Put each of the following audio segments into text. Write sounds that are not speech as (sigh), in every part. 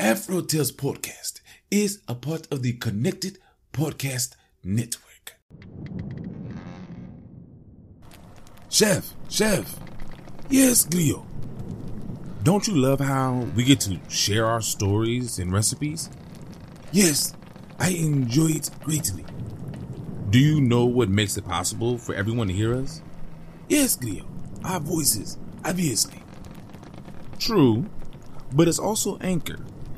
Afro Tales Podcast is a part of the Connected Podcast Network. Chef, Chef. Yes, Glio. Don't you love how we get to share our stories and recipes? Yes, I enjoy it greatly. Do you know what makes it possible for everyone to hear us? Yes, Glio. Our voices, obviously. True, but it's also Anchor,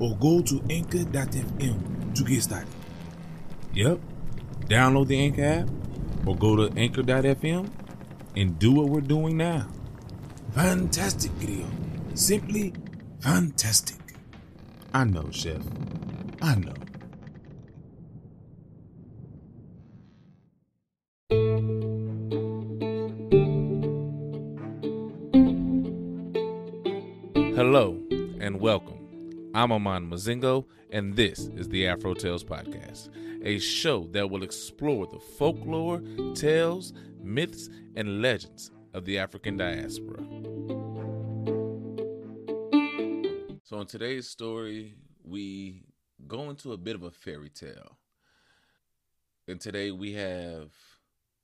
or go to anchor.fm to get started. Yep. Download the Anchor app or go to anchor.fm and do what we're doing now. Fantastic video. Simply fantastic. I know, Chef. I know. I'm Aman Mazingo, and this is the Afro Tales Podcast, a show that will explore the folklore, tales, myths, and legends of the African diaspora. So, in today's story, we go into a bit of a fairy tale. And today we have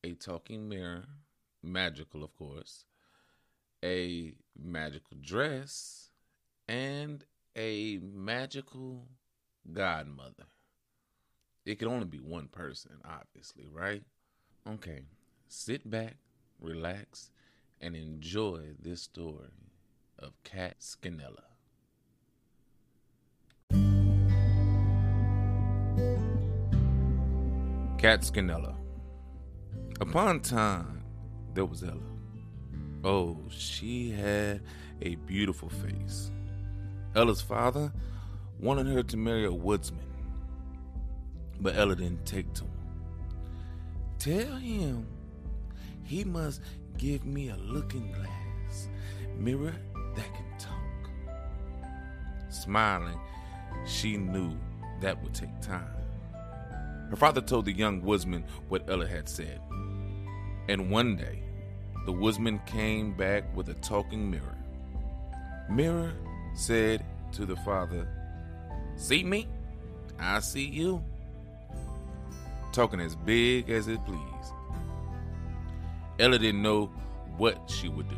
a talking mirror, magical, of course, a magical dress, and a magical godmother. It can only be one person, obviously, right? Okay, sit back, relax, and enjoy this story of Cat Skinella. Cat Skinella. Upon time, there was Ella. Oh, she had a beautiful face. Ella's father wanted her to marry a woodsman, but Ella didn't take to him. Tell him he must give me a looking glass, mirror that can talk. Smiling, she knew that would take time. Her father told the young woodsman what Ella had said. And one day, the woodsman came back with a talking mirror. Mirror said to the father, See me? I see you. Talking as big as it pleased. Ella didn't know what she would do.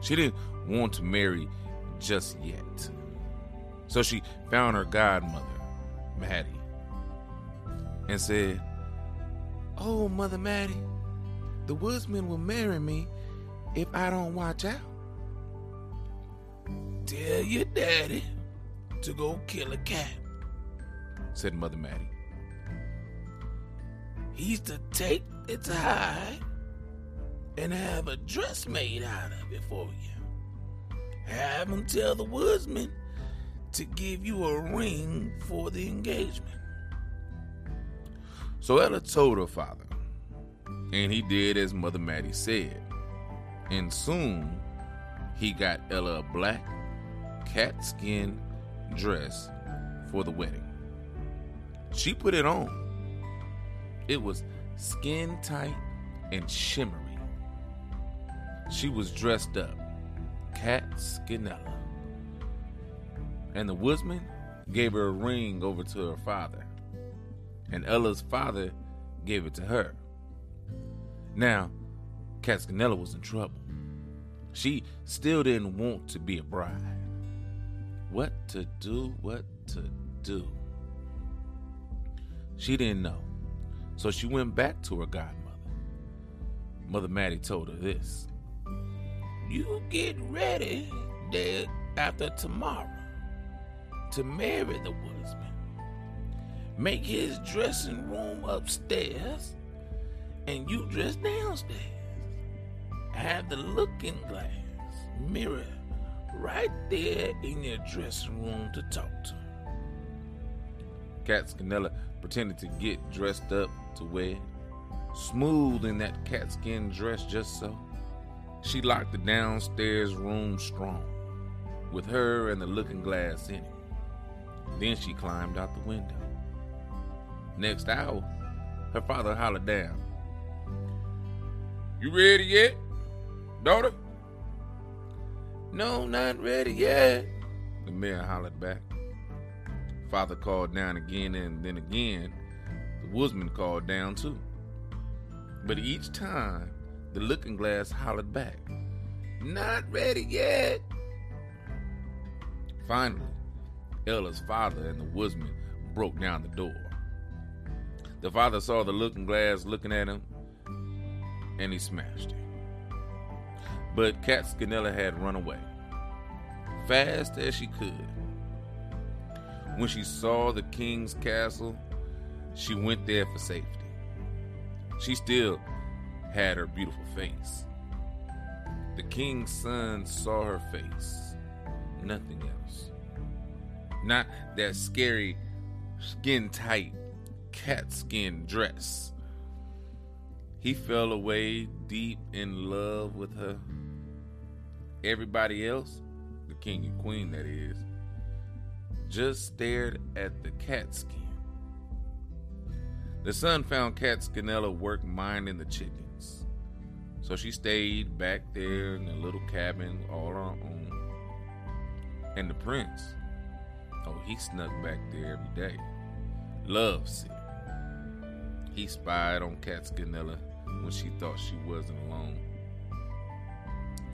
She didn't want to marry just yet. So she found her godmother, Maddie, and said, Oh, Mother Maddie, the woodsman will marry me if I don't watch out. Tell your daddy to go kill a cat, said Mother Maddie. He's to take its hide and have a dress made out of it for you. Have him tell the woodsman to give you a ring for the engagement. So Ella told her father, and he did as Mother Maddie said. And soon he got Ella a black cat skin dress for the wedding. She put it on. It was skin tight and shimmery. She was dressed up, Cat Skinella. And the woodsman gave her a ring over to her father. And Ella's father gave it to her. Now, Cat Skinella was in trouble. She still didn't want to be a bride. What to do, what to do. She didn't know. So she went back to her godmother. Mother Maddie told her this You get ready day after tomorrow to marry the woodsman. Make his dressing room upstairs and you dress downstairs. Have the looking glass mirror right there in your dressing room to talk to. Cat Skinella pretended to get dressed up to wear, smooth in that catskin dress just so. She locked the downstairs room strong, with her and the looking glass in it. Then she climbed out the window. Next hour, her father hollered down. You ready yet, daughter? No, not ready yet, the mayor hollered back. Father called down again, and then again, the woodsman called down too. But each time, the looking glass hollered back, Not ready yet. Finally, Ella's father and the woodsman broke down the door. The father saw the looking glass looking at him, and he smashed it. But Cat Skinella had run away, fast as she could. When she saw the king's castle, she went there for safety. She still had her beautiful face. The king's son saw her face, nothing else. Not that scary, skin tight, cat skin dress. He fell away deep in love with her. Everybody else, the king and queen that is, just stared at the cat skin. The son found Cat Skinella work minding the chickens. So she stayed back there in the little cabin all on her own. And the prince, oh, he snuck back there every day. Loves it. He spied on Cat Skinella when she thought she wasn't alone.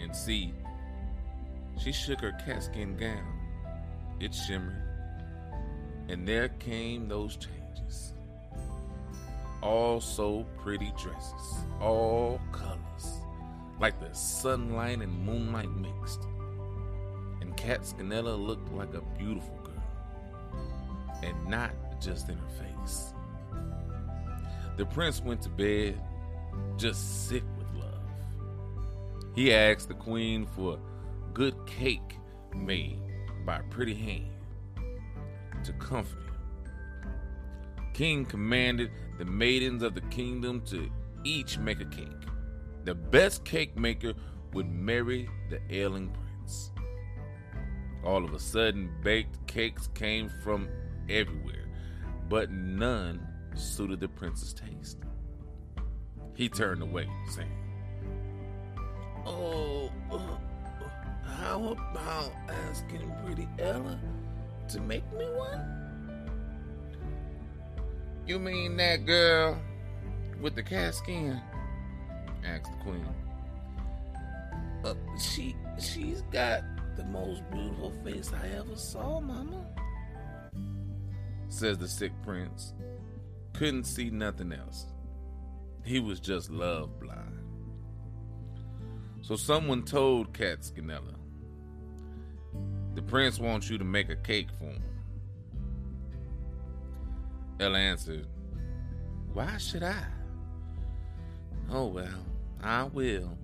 And see, she shook her catskin gown. It shimmered. And there came those changes. All so pretty dresses, all colors, like the sunlight and moonlight mixed. And Cat Skinella looked like a beautiful girl, and not just in her face. The prince went to bed just sick with love. He asked the queen for good cake made by a pretty hand to comfort him. King commanded the maidens of the kingdom to each make a cake. The best cake maker would marry the ailing prince. All of a sudden, baked cakes came from everywhere, but none suited the prince's taste. He turned away, saying, Oh, uh, how about asking pretty Ella to make me one? You mean that girl with the cat skin? asked the queen. Uh, she she's got the most beautiful face I ever saw, mama. Says the sick prince. Couldn't see nothing else. He was just love blind. So someone told Cat Skinella, the prince wants you to make a cake for him. Ella answered, Why should I? Oh, well, I will.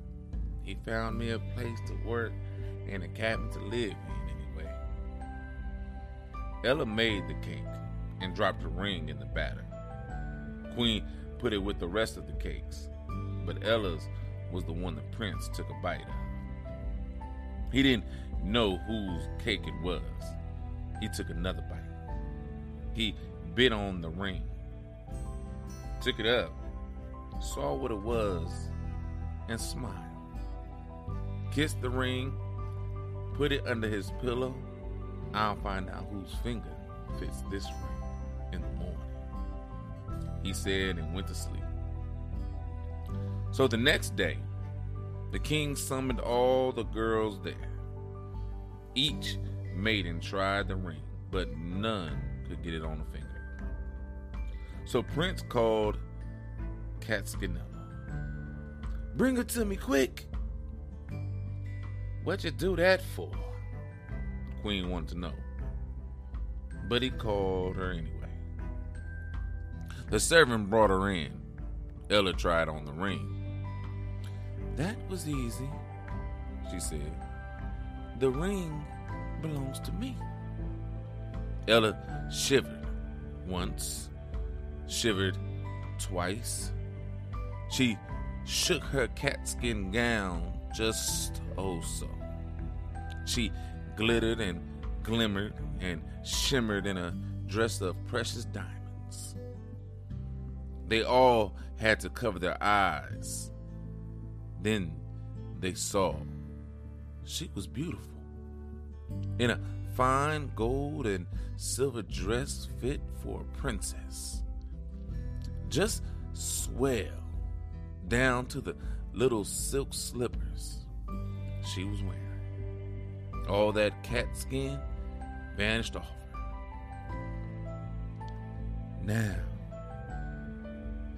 He found me a place to work and a cabin to live in anyway. Ella made the cake and dropped a ring in the batter. Queen put it with the rest of the cakes, but Ella's was the one the prince took a bite of. He didn't know whose cake it was. He took another bite. He bit on the ring, took it up, saw what it was, and smiled. Kissed the ring, put it under his pillow. I'll find out whose finger fits this ring in the morning. He said and went to sleep. So the next day, the king summoned all the girls there. Each maiden tried the ring, but none could get it on the finger. So Prince called Cat Skinella. Bring her to me quick. What you do that for? Queen wanted to know. But he called her anyway. The servant brought her in. Ella tried on the ring. That was easy, she said. The ring belongs to me. Ella shivered once, shivered twice. She shook her catskin gown just oh so. She glittered and glimmered and shimmered in a dress of precious diamonds. They all had to cover their eyes. Then they saw she was beautiful in a fine gold and silver dress fit for a princess. Just swell down to the little silk slippers she was wearing. All that cat skin vanished off her. Now,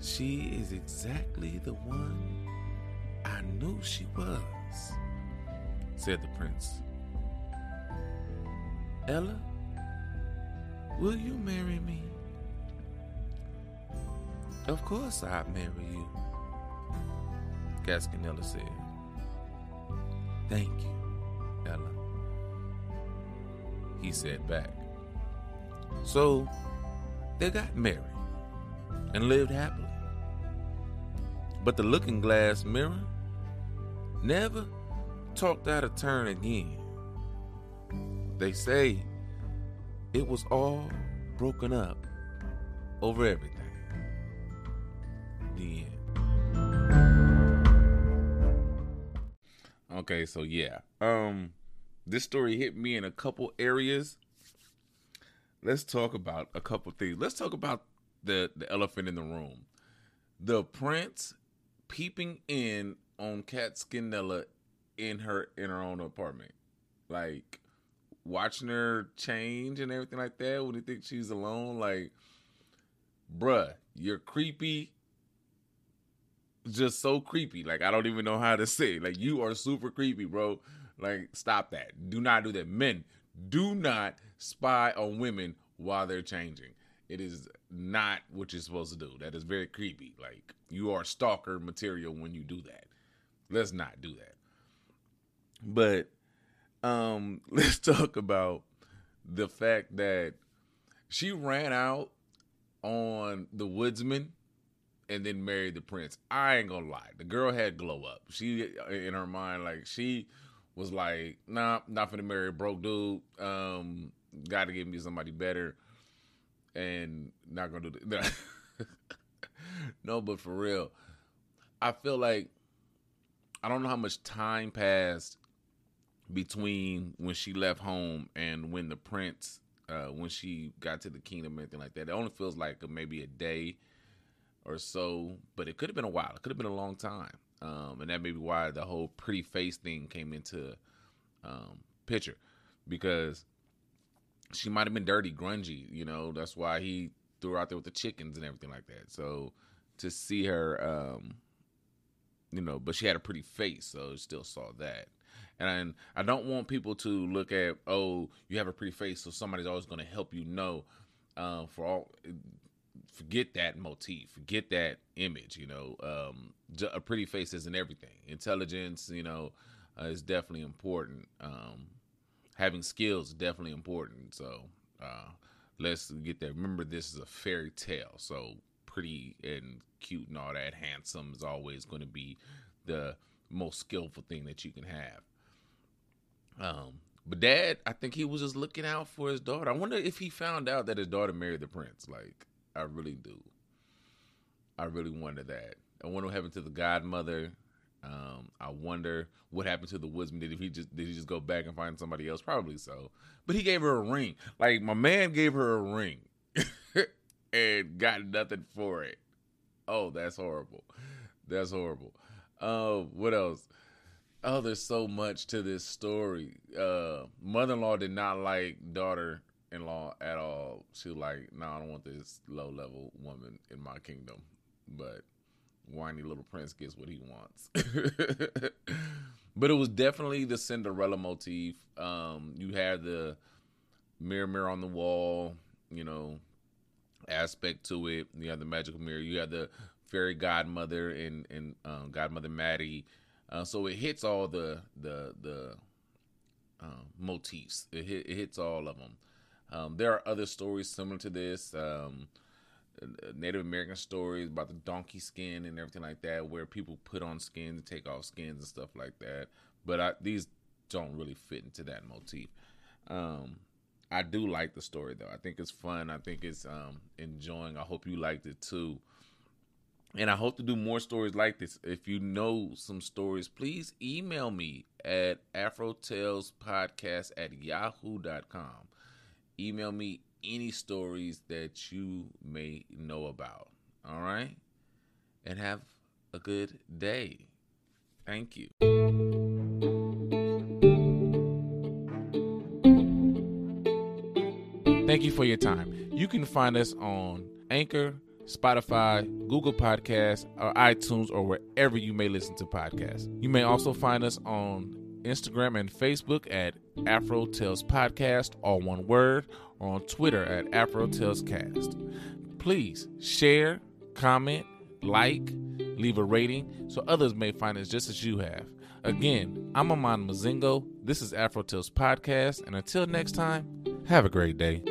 she is exactly the one I knew she was, said the prince. Ella, will you marry me? Of course I'll marry you, Cat Skinella said. Thank you, Ella. He said back. So they got married and lived happily. But the looking glass mirror never talked out of turn again. They say it was all broken up over everything. The end. Okay, so yeah. Um this story hit me in a couple areas. Let's talk about a couple things. Let's talk about the the elephant in the room. The prince peeping in on Cat Skinella in her in her own apartment. Like watching her change and everything like that when you think she's alone, like bruh, you're creepy. Just so creepy. Like I don't even know how to (laughs) say. It. Like you are super creepy, bro. Like stop that. Do not do that. Men, do not spy on women while they're changing. It is not what you're supposed to do. That is very creepy. Like you are stalker material when you do that. Let's not do that. But um (laughs) let's talk about the fact that she ran out on the woodsman and then married the prince. I ain't gonna lie. The girl had glow up. She in her mind, like she was like, nah, not the marry a broke dude. Um, gotta give me somebody better. And not gonna do that. (laughs) no, but for real, I feel like I don't know how much time passed between when she left home and when the prince uh when she got to the kingdom anything like that. It only feels like maybe a day or so, but it could have been a while. It could have been a long time. Um, and that may be why the whole pretty face thing came into um, picture because she might have been dirty, grungy. You know, that's why he threw her out there with the chickens and everything like that. So to see her, um, you know, but she had a pretty face, so still saw that. And I don't want people to look at, oh, you have a pretty face, so somebody's always going to help you know. Uh, for all, forget that motif, forget that image. You know, um, a pretty face isn't everything. Intelligence, you know, uh, is definitely important. Um, having skills is definitely important. So uh, let's get that. Remember, this is a fairy tale, so pretty and cute and all that, handsome is always going to be the most skillful thing that you can have. Um, but dad, I think he was just looking out for his daughter. I wonder if he found out that his daughter married the prince. Like, I really do. I really wonder that. I wonder what happened to the godmother. Um, I wonder what happened to the woodsman. Did he just did he just go back and find somebody else? Probably so. But he gave her a ring. Like my man gave her a ring (laughs) and got nothing for it. Oh, that's horrible. That's horrible. Uh, what else? Oh, there's so much to this story. Uh, mother-in-law did not like daughter-in-law at all. She was like, no, nah, I don't want this low-level woman in my kingdom. But whiny little prince gets what he wants. (laughs) but it was definitely the Cinderella motif. Um, you had the mirror, mirror on the wall, you know, aspect to it. You had the magical mirror. You had the fairy godmother and and um, godmother Maddie. Uh, so it hits all the the the uh, motifs. It, hit, it hits all of them. Um, there are other stories similar to this. Um, Native American stories about the donkey skin and everything like that, where people put on skins and take off skins and stuff like that. But I, these don't really fit into that motif. Um, I do like the story though. I think it's fun. I think it's um, enjoying. I hope you liked it too. And I hope to do more stories like this. If you know some stories, please email me at afrotalespodcast at yahoo.com. Email me any stories that you may know about. All right? And have a good day. Thank you. Thank you for your time. You can find us on Anchor, Spotify, Google Podcasts, or iTunes, or wherever you may listen to podcasts. You may also find us on Instagram and Facebook at Afro Tales Podcast, all one word, or on Twitter at Afro Tales Cast. Please share, comment, like, leave a rating so others may find us just as you have. Again, I'm Amon Mazingo. This is Afro Tales Podcast, and until next time, have a great day.